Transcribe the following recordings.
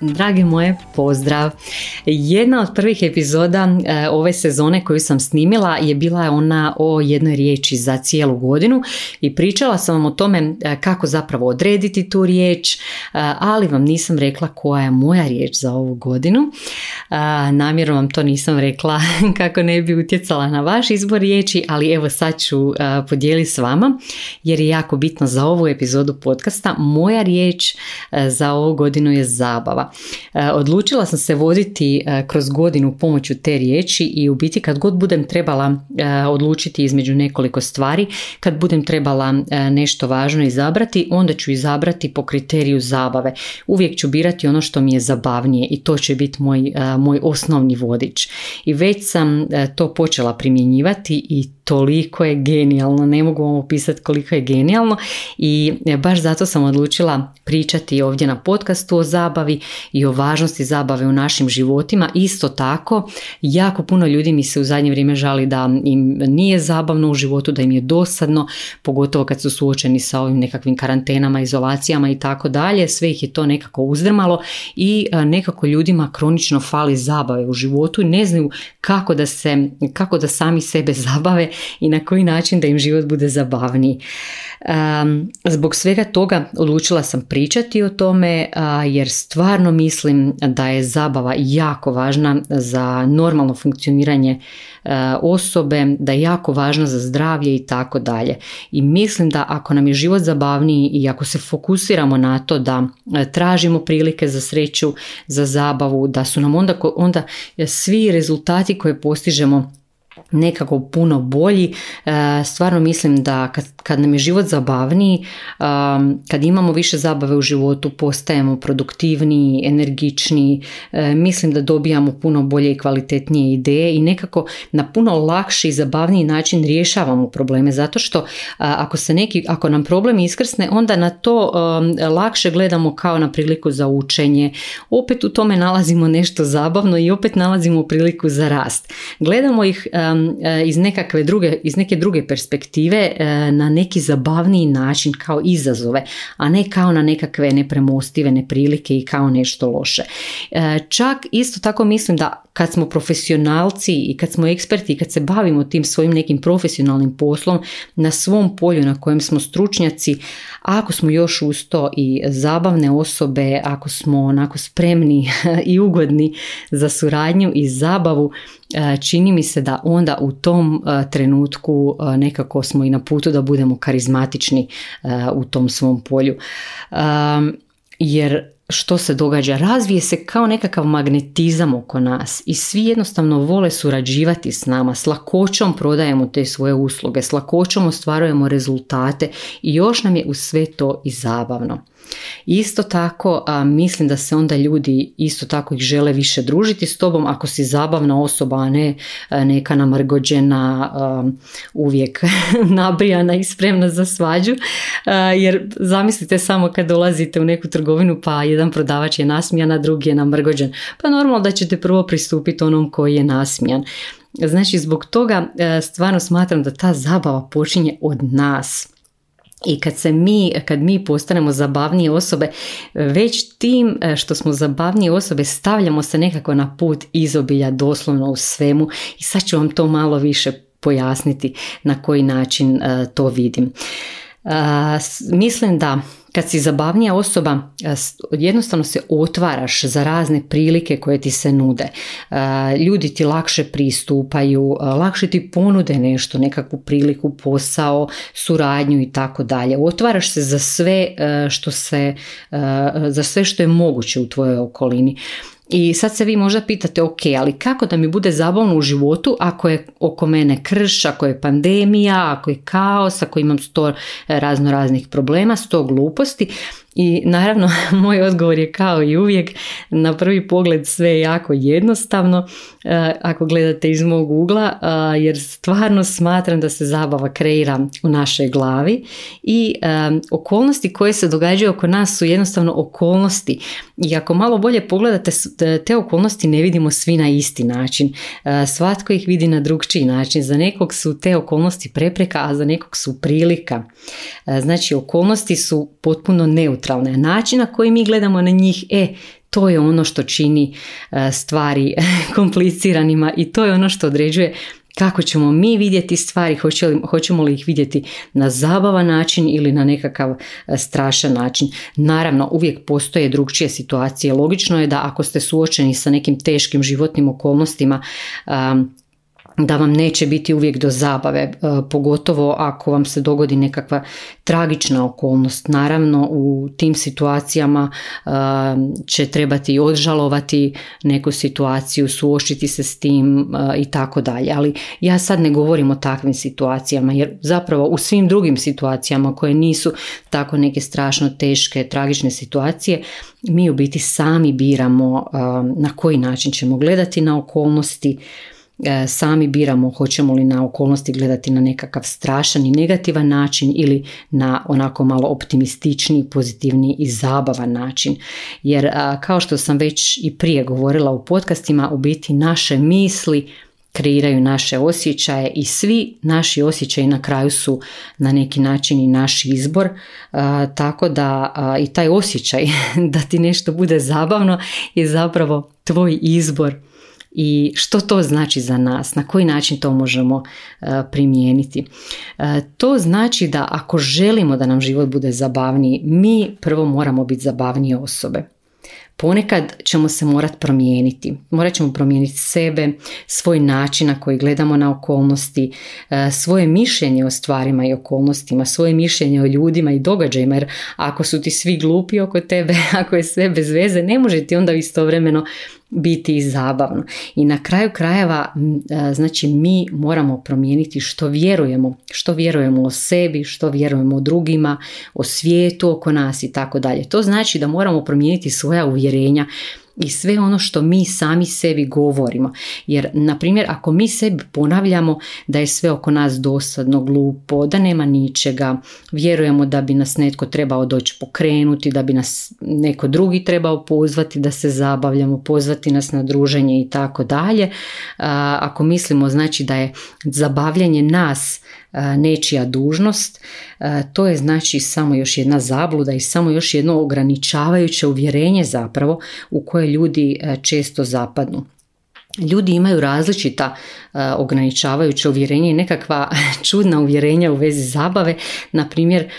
Dragi moje, pozdrav! Jedna od prvih epizoda e, ove sezone koju sam snimila je bila ona o jednoj riječi za cijelu godinu i pričala sam vam o tome e, kako zapravo odrediti tu riječ, e, ali vam nisam rekla koja je moja riječ za ovu godinu. Namjerno vam to nisam rekla kako ne bi utjecala na vaš izbor riječi, ali evo sad ću podijeliti s vama jer je jako bitno za ovu epizodu podcasta. Moja riječ za ovu godinu je zabava. Odlučila sam se voditi E, kroz godinu pomoću te riječi i u biti kad god budem trebala e, odlučiti između nekoliko stvari, kad budem trebala e, nešto važno izabrati, onda ću izabrati po kriteriju zabave. Uvijek ću birati ono što mi je zabavnije i to će biti moj, moj osnovni vodič. I već sam to počela primjenjivati i toliko je genijalno, ne mogu vam opisati koliko je genijalno i baš zato sam odlučila pričati ovdje na podcastu o zabavi i o važnosti zabave u našim životima. Isto tako, jako puno ljudi mi se u zadnje vrijeme žali da im nije zabavno u životu, da im je dosadno, pogotovo kad su suočeni sa ovim nekakvim karantenama, izolacijama i tako dalje. Sve ih je to nekako uzdrmalo i nekako ljudima kronično fali zabave u životu i ne znaju kako da se, kako da sami sebe zabave i na koji način da im život bude zabavniji. Zbog svega toga odlučila sam pričati o tome jer stvarno mislim da je zabava jako važna za normalno funkcioniranje osobe, da je jako važna za zdravlje i tako dalje. I mislim da ako nam je život zabavniji i ako se fokusiramo na to da tražimo prilike za sreću, za zabavu, da su nam onda, onda svi rezultati koje postižemo nekako puno bolji. E, stvarno mislim da kad, kad nam je život zabavniji, kad imamo više zabave u životu, postajemo produktivniji, energičniji, e, mislim da dobijamo puno bolje i kvalitetnije ideje i nekako na puno lakši i zabavniji način rješavamo probleme zato što ako se neki, ako nam problem iskrsne, onda na to lakše gledamo kao na priliku za učenje. Opet u tome nalazimo nešto zabavno i opet nalazimo priliku za rast. Gledamo ih E, iz nekakve druge, iz neke druge perspektive e, na neki zabavniji način kao izazove, a ne kao na nekakve nepremostive neprilike i kao nešto loše. E, čak isto tako mislim da kad smo profesionalci i kad smo eksperti i kad se bavimo tim svojim nekim profesionalnim poslom na svom polju na kojem smo stručnjaci, ako smo još uz to i zabavne osobe, ako smo onako spremni i ugodni za suradnju i zabavu, e, čini mi se da onda u tom e, trenutku e, nekako smo i na putu da budemo karizmatični u tom svom polju. Jer što se događa? Razvije se kao nekakav magnetizam oko nas i svi jednostavno vole surađivati s nama, s lakoćom prodajemo te svoje usluge, s lakoćom ostvarujemo rezultate i još nam je u sve to i zabavno. Isto tako a, mislim da se onda ljudi isto tako ih žele više družiti s tobom ako si zabavna osoba, a ne neka namrgođena, uvijek nabrijana i spremna za svađu. jer zamislite samo kad dolazite u neku trgovinu pa jedan prodavač je nasmijan, a drugi je namrgođen. Pa normalno da ćete prvo pristupiti onom koji je nasmijan. Znači zbog toga stvarno smatram da ta zabava počinje od nas i kad se mi, kad mi postanemo zabavnije osobe, već tim e, što smo zabavnije osobe stavljamo se nekako na put izobilja doslovno u svemu i sad ću vam to malo više pojasniti na koji način e, to vidim. Mislim da kad si zabavnija osoba, jednostavno se otvaraš za razne prilike koje ti se nude. Ljudi ti lakše pristupaju, lakše ti ponude nešto, nekakvu priliku, posao, suradnju i tako dalje. Otvaraš se za sve što se, za sve što je moguće u tvojoj okolini. I sad se vi možda pitate, ok, ali kako da mi bude zabavno u životu ako je oko mene krš, ako je pandemija, ako je kaos, ako imam sto razno raznih problema, sto gluposti. I naravno moj odgovor je kao i uvijek na prvi pogled sve jako jednostavno e, ako gledate iz mog ugla jer stvarno smatram da se zabava kreira u našoj glavi i e, okolnosti koje se događaju oko nas su jednostavno okolnosti i ako malo bolje pogledate te okolnosti ne vidimo svi na isti način. E, svatko ih vidi na drugčiji način. Za nekog su te okolnosti prepreka, a za nekog su prilika. Znači okolnosti su potpuno neutralne neutralne. Način na koji mi gledamo na njih, e, to je ono što čini e, stvari kompliciranima i to je ono što određuje kako ćemo mi vidjeti stvari, hoćemo li ih vidjeti na zabavan način ili na nekakav e, strašan način. Naravno, uvijek postoje drugčije situacije. Logično je da ako ste suočeni sa nekim teškim životnim okolnostima, da vam neće biti uvijek do zabave, e, pogotovo ako vam se dogodi nekakva tragična okolnost. Naravno u tim situacijama e, će trebati odžalovati neku situaciju, suočiti se s tim e, i tako dalje. Ali ja sad ne govorim o takvim situacijama jer zapravo u svim drugim situacijama koje nisu tako neke strašno teške, tragične situacije, mi u biti sami biramo na koji način ćemo gledati na okolnosti, sami biramo hoćemo li na okolnosti gledati na nekakav strašan i negativan način ili na onako malo optimistični, pozitivni i zabavan način. Jer kao što sam već i prije govorila u podcastima, u biti naše misli kreiraju naše osjećaje i svi naši osjećaji na kraju su na neki način i naš izbor tako da i taj osjećaj da ti nešto bude zabavno je zapravo tvoj izbor i što to znači za nas, na koji način to možemo e, primijeniti. E, to znači da ako želimo da nam život bude zabavniji, mi prvo moramo biti zabavnije osobe. Ponekad ćemo se morat promijeniti. Morat ćemo promijeniti sebe, svoj način na koji gledamo na okolnosti, e, svoje mišljenje o stvarima i okolnostima, svoje mišljenje o ljudima i događajima. Jer ako su ti svi glupi oko tebe, ako je sve bez veze, ne može ti onda istovremeno biti i zabavno. I na kraju krajeva, e, znači mi moramo promijeniti što vjerujemo, što vjerujemo o sebi, što vjerujemo o drugima, o svijetu oko nas i tako dalje. To znači da moramo promijeniti svoja uvjerenja i sve ono što mi sami sebi govorimo. Jer, na primjer, ako mi sebi ponavljamo da je sve oko nas dosadno, glupo, da nema ničega, vjerujemo da bi nas netko trebao doći pokrenuti, da bi nas neko drugi trebao pozvati da se zabavljamo, pozvati nas na druženje i tako dalje. Ako mislimo znači da je zabavljanje nas nečija dužnost, to je znači samo još jedna zabluda i samo još jedno ograničavajuće uvjerenje zapravo u koje ljudi često zapadnu. Ljudi imaju različita ograničavajuća uvjerenja i nekakva čudna uvjerenja u vezi zabave. Na primjer, je,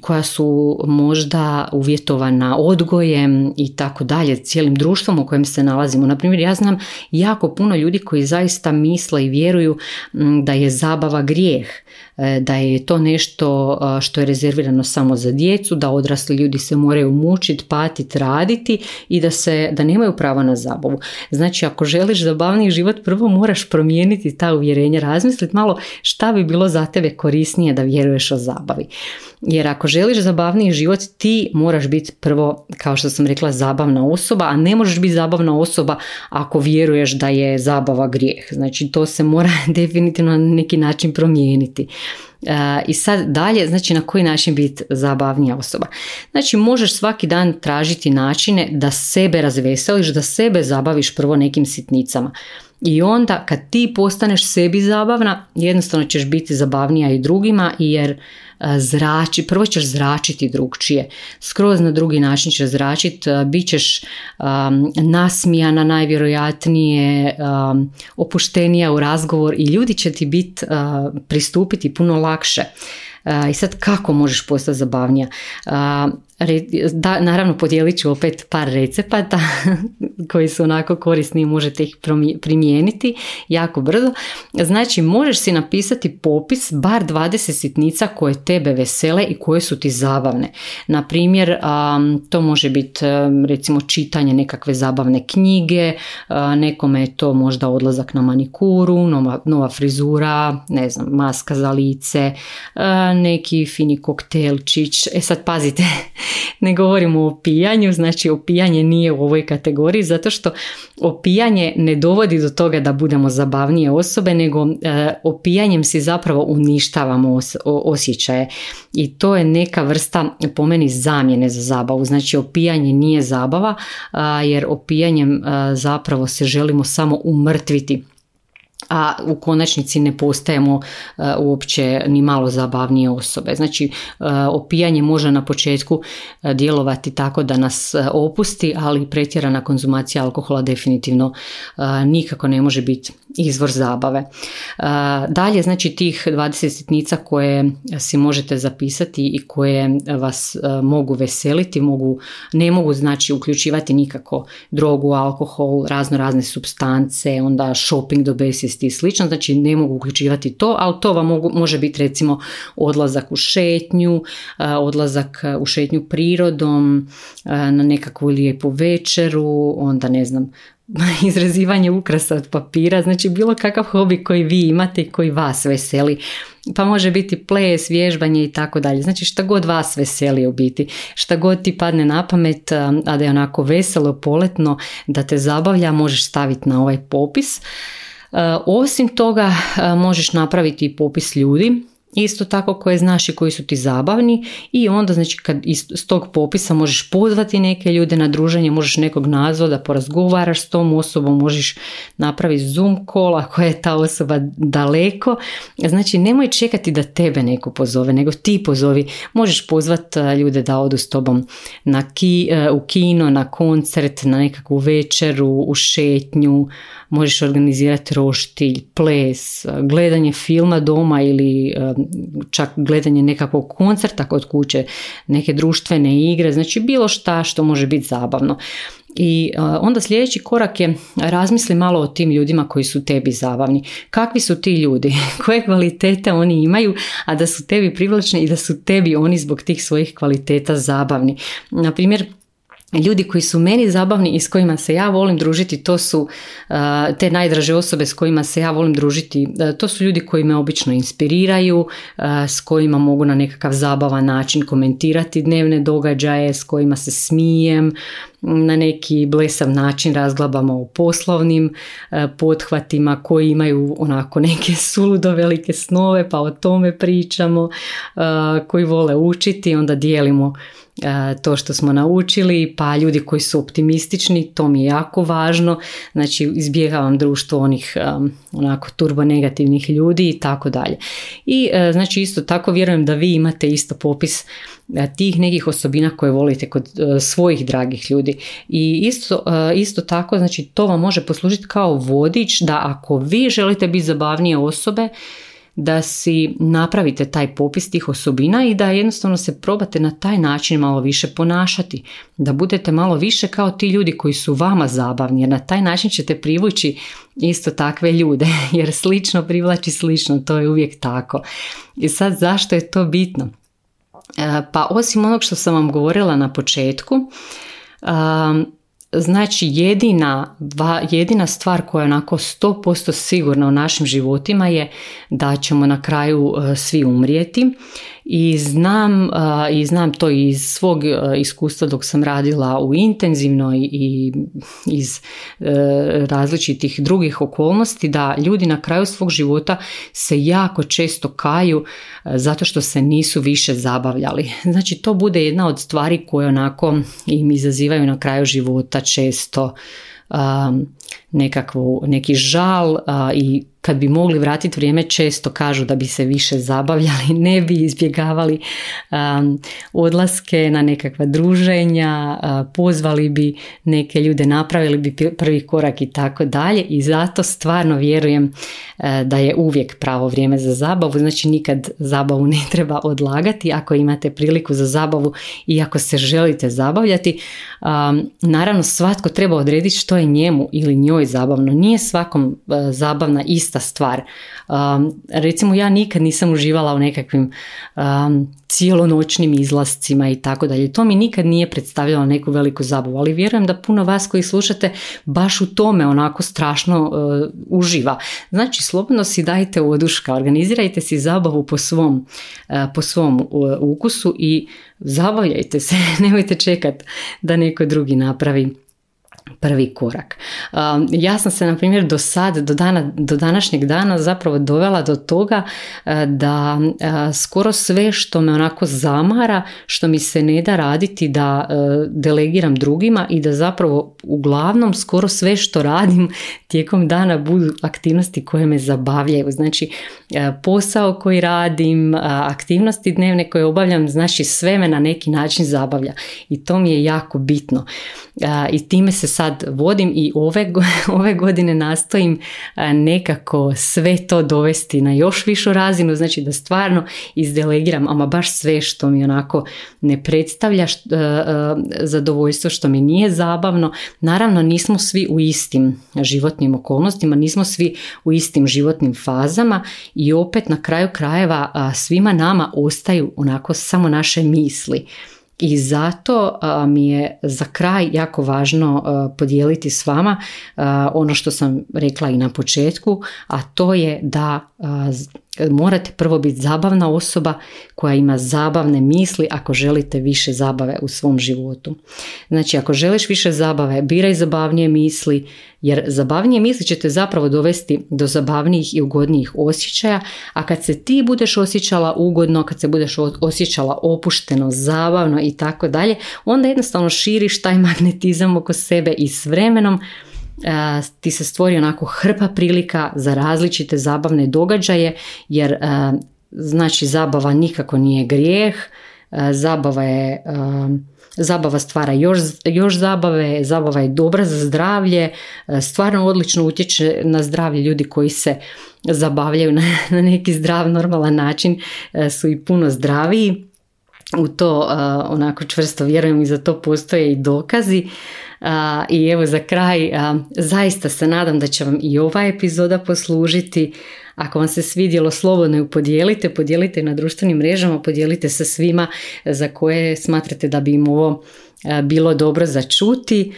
koja su možda uvjetovana odgojem i tako dalje, cijelim društvom u kojem se nalazimo. Na primjer, ja znam jako puno ljudi koji zaista misle i vjeruju da je zabava grijeh, e, da je to nešto što je rezervirano samo za djecu, da odrasli ljudi se moraju mučiti, patiti, raditi i da, se, da nemaju pravo na zabavu. Znači, ako želiš zabavniji život, prvo moraš promijeniti ta uvjerenja, razmisliti malo šta bi bilo za tebe korisnije da vjeruješ o zabavi. Jer ako želiš zabavniji život, ti moraš biti prvo, kao što sam rekla, zabavna osoba, a ne možeš biti zabavna osoba ako vjeruješ da je zabava grijeh. Znači to se mora definitivno na neki način promijeniti. I sad dalje, znači na koji način biti zabavnija osoba. Znači možeš svaki dan tražiti načine da sebe razveseliš, da sebe zabaviš prvo nekim sitnicama. I onda kad ti postaneš sebi zabavna, jednostavno ćeš biti zabavnija i drugima jer zrači, prvo ćeš zračiti drugčije, skroz na drugi način ćeš zračiti, bit ćeš um, nasmijana najvjerojatnije, um, opuštenija u razgovor i ljudi će ti biti pristupiti puno lakše. I sad kako možeš postati zabavnija? da, naravno podijelit ću opet par recepata koji su onako korisni i možete ih primijeniti jako brzo. Znači možeš si napisati popis bar 20 sitnica koje tebe vesele i koje su ti zabavne. Na primjer, to može biti recimo čitanje nekakve zabavne knjige, nekome je to možda odlazak na manikuru, nova, nova frizura, ne znam, maska za lice, neki fini koktelčić. E sad pazite, ne govorimo o opijanju, znači opijanje nije u ovoj kategoriji zato što opijanje ne dovodi do toga da budemo zabavnije osobe, nego e, opijanjem si zapravo uništavamo i to je neka vrsta po meni zamjene za zabavu. Znači opijanje nije zabava jer opijanjem zapravo se želimo samo umrtviti a u konačnici ne postajemo e, uopće ni malo zabavnije osobe. Znači, e, opijanje može na početku e, djelovati tako da nas opusti, ali pretjerana konzumacija alkohola definitivno nikako ne može biti izvor zabave. Dalje, znači tih 20 sitnica koje si možete zapisati i koje vas mogu veseliti, mogu, ne mogu znači uključivati nikako drogu, alkohol, razno razne substance, onda shopping do besvijesti i slično, znači ne mogu uključivati to, ali to vam mogu, može biti recimo odlazak u šetnju, odlazak u šetnju prirodom, na nekakvu lijepu večeru, onda ne znam, izrezivanje ukrasa od papira, znači bilo kakav hobi koji vi imate i koji vas veseli. Pa može biti ples, vježbanje i tako dalje. Znači šta god vas veseli u biti. Šta god ti padne na pamet, a da je onako veselo, poletno, da te zabavlja, možeš staviti na ovaj popis. Osim toga možeš napraviti popis ljudi isto tako koje znaš i koji su ti zabavni i onda znači kad iz tog popisa možeš pozvati neke ljude na druženje, možeš nekog nazvati da porazgovaraš s tom osobom, možeš napraviti zoom call ako je ta osoba daleko. Znači nemoj čekati da tebe neko pozove, nego ti pozovi. Možeš pozvati ljude da odu s tobom na ki, e, u kino, na koncert, na nekakvu večeru, u šetnju, možeš organizirati roštilj, ples, gledanje filma doma ili čak gledanje nekakvog koncerta kod kuće, neke društvene igre, znači bilo šta što može biti zabavno. I onda sljedeći korak je razmisli malo o tim ljudima koji su tebi zabavni. Kakvi su ti ljudi? Koje kvalitete oni imaju, a da su tebi privlačni i da su tebi oni zbog tih svojih kvaliteta zabavni. Na primjer, ljudi koji su meni zabavni i s kojima se ja volim družiti, to su te najdraže osobe s kojima se ja volim družiti, to su ljudi koji me obično inspiriraju, s kojima mogu na nekakav zabavan način komentirati dnevne događaje, s kojima se smijem, na neki blesav način razglabamo o poslovnim pothvatima koji imaju onako neke suludo velike snove pa o tome pričamo, koji vole učiti, onda dijelimo to što smo naučili, pa ljudi koji su optimistični, to mi je jako važno, znači izbjegavam društvo onih e, onako turbo negativnih ljudi i tako dalje. I e, znači isto tako vjerujem da vi imate isto popis tih nekih osobina koje volite kod svojih dragih ljudi. I isto, isto tako, znači to vam može poslužiti kao vodič da ako vi želite biti zabavnije osobe, da si napravite taj popis tih osobina i da jednostavno se probate na taj način malo više ponašati. Da budete malo više kao ti ljudi koji su vama zabavni jer na taj način ćete privući isto takve ljude jer slično privlači slično, to je uvijek tako. I sad zašto je to bitno? E, pa osim onog što sam vam govorila na početku, Znači jedina, jedina stvar koja je onako 100% sigurna u našim životima je da ćemo na kraju e, svi umrijeti i znam, i znam to iz svog iskustva dok sam radila u intenzivnoj i iz e, različitih drugih okolnosti da ljudi na kraju svog života se jako često kaju e, zato što se nisu više zabavljali. Znači to bude jedna od stvari koje onako im izazivaju na kraju života često nekakvu, neki žal i kad bi mogli vratiti vrijeme često kažu da bi se više zabavljali, ne bi izbjegavali um, odlaske na nekakva druženja, pozvali bi neke ljude, napravili bi prvi korak i tako dalje i zato stvarno vjerujem da je uvijek pravo vrijeme za zabavu, znači nikad zabavu ne treba odlagati ako imate priliku za zabavu i ako se želite zabavljati. Um, naravno svatko treba odrediti što je njemu ili njoj zabavno. Nije svakom zabavna ista stvar. Um, recimo ja nikad nisam uživala u nekakvim um, cijelonoćnim izlascima i tako dalje. To mi nikad nije predstavljalo neku veliku zabavu, ali vjerujem da puno vas koji slušate baš u tome onako strašno uh, uživa. Znači slobodno si dajte oduška, organizirajte si zabavu po svom, uh, po svom ukusu i zabavljajte se, nemojte čekati da neko drugi napravi prvi korak. Um, ja sam se, na primjer, do sad, do, dana, do današnjeg dana zapravo dovela do toga uh, da uh, skoro sve što me onako zamara, što mi se ne da raditi, da uh, delegiram drugima i da zapravo uglavnom skoro sve što radim tijekom dana budu aktivnosti koje me zabavljaju. Znači, posao koji radim, aktivnosti dnevne koje obavljam, znači sve me na neki način zabavlja i to mi je jako bitno. I time se sad vodim i ove, ove godine nastojim nekako sve to dovesti na još višu razinu, znači da stvarno izdelegiram, ama baš sve što mi onako ne predstavlja zadovoljstvo, što mi nije zabavno. Naravno nismo svi u istim životnim okolnostima, nismo svi u istim životnim fazama i opet na kraju krajeva svima nama ostaju onako samo naše misli. I zato mi je za kraj jako važno podijeliti s vama ono što sam rekla i na početku, a to je da morate prvo biti zabavna osoba koja ima zabavne misli ako želite više zabave u svom životu. Znači ako želiš više zabave, biraj zabavnije misli jer zabavnije misli će te zapravo dovesti do zabavnijih i ugodnijih osjećaja, a kad se ti budeš osjećala ugodno, kad se budeš osjećala opušteno, zabavno i tako dalje, onda jednostavno širiš taj magnetizam oko sebe i s vremenom ti se stvori onako hrpa prilika za različite zabavne događaje jer znači zabava nikako nije grijeh, zabava je Zabava stvara još, još zabave, zabava je dobra za zdravlje, stvarno odlično utječe na zdravlje ljudi koji se zabavljaju na, na neki zdrav, normalan način su i puno zdraviji. U to onako čvrsto vjerujem i za to postoje i dokazi. I evo za kraj, zaista se nadam da će vam i ova epizoda poslužiti. Ako vam se svidjelo, slobodno ju podijelite, podijelite na društvenim mrežama, podijelite sa svima za koje smatrate da bi im ovo bilo dobro za čuti.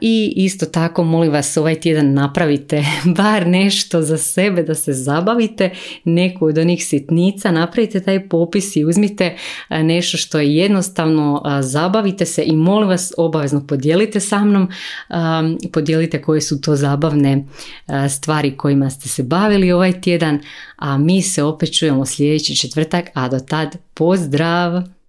I isto tako molim vas ovaj tjedan napravite bar nešto za sebe da se zabavite, neku od onih sitnica, napravite taj popis i uzmite nešto što je jednostavno, zabavite se i molim vas obavezno podijelite sa mnom, podijelite koje su to zabavne stvari kojima ste se bavili ovaj tjedan, a mi se opet čujemo sljedeći četvrtak, a do tad pozdrav!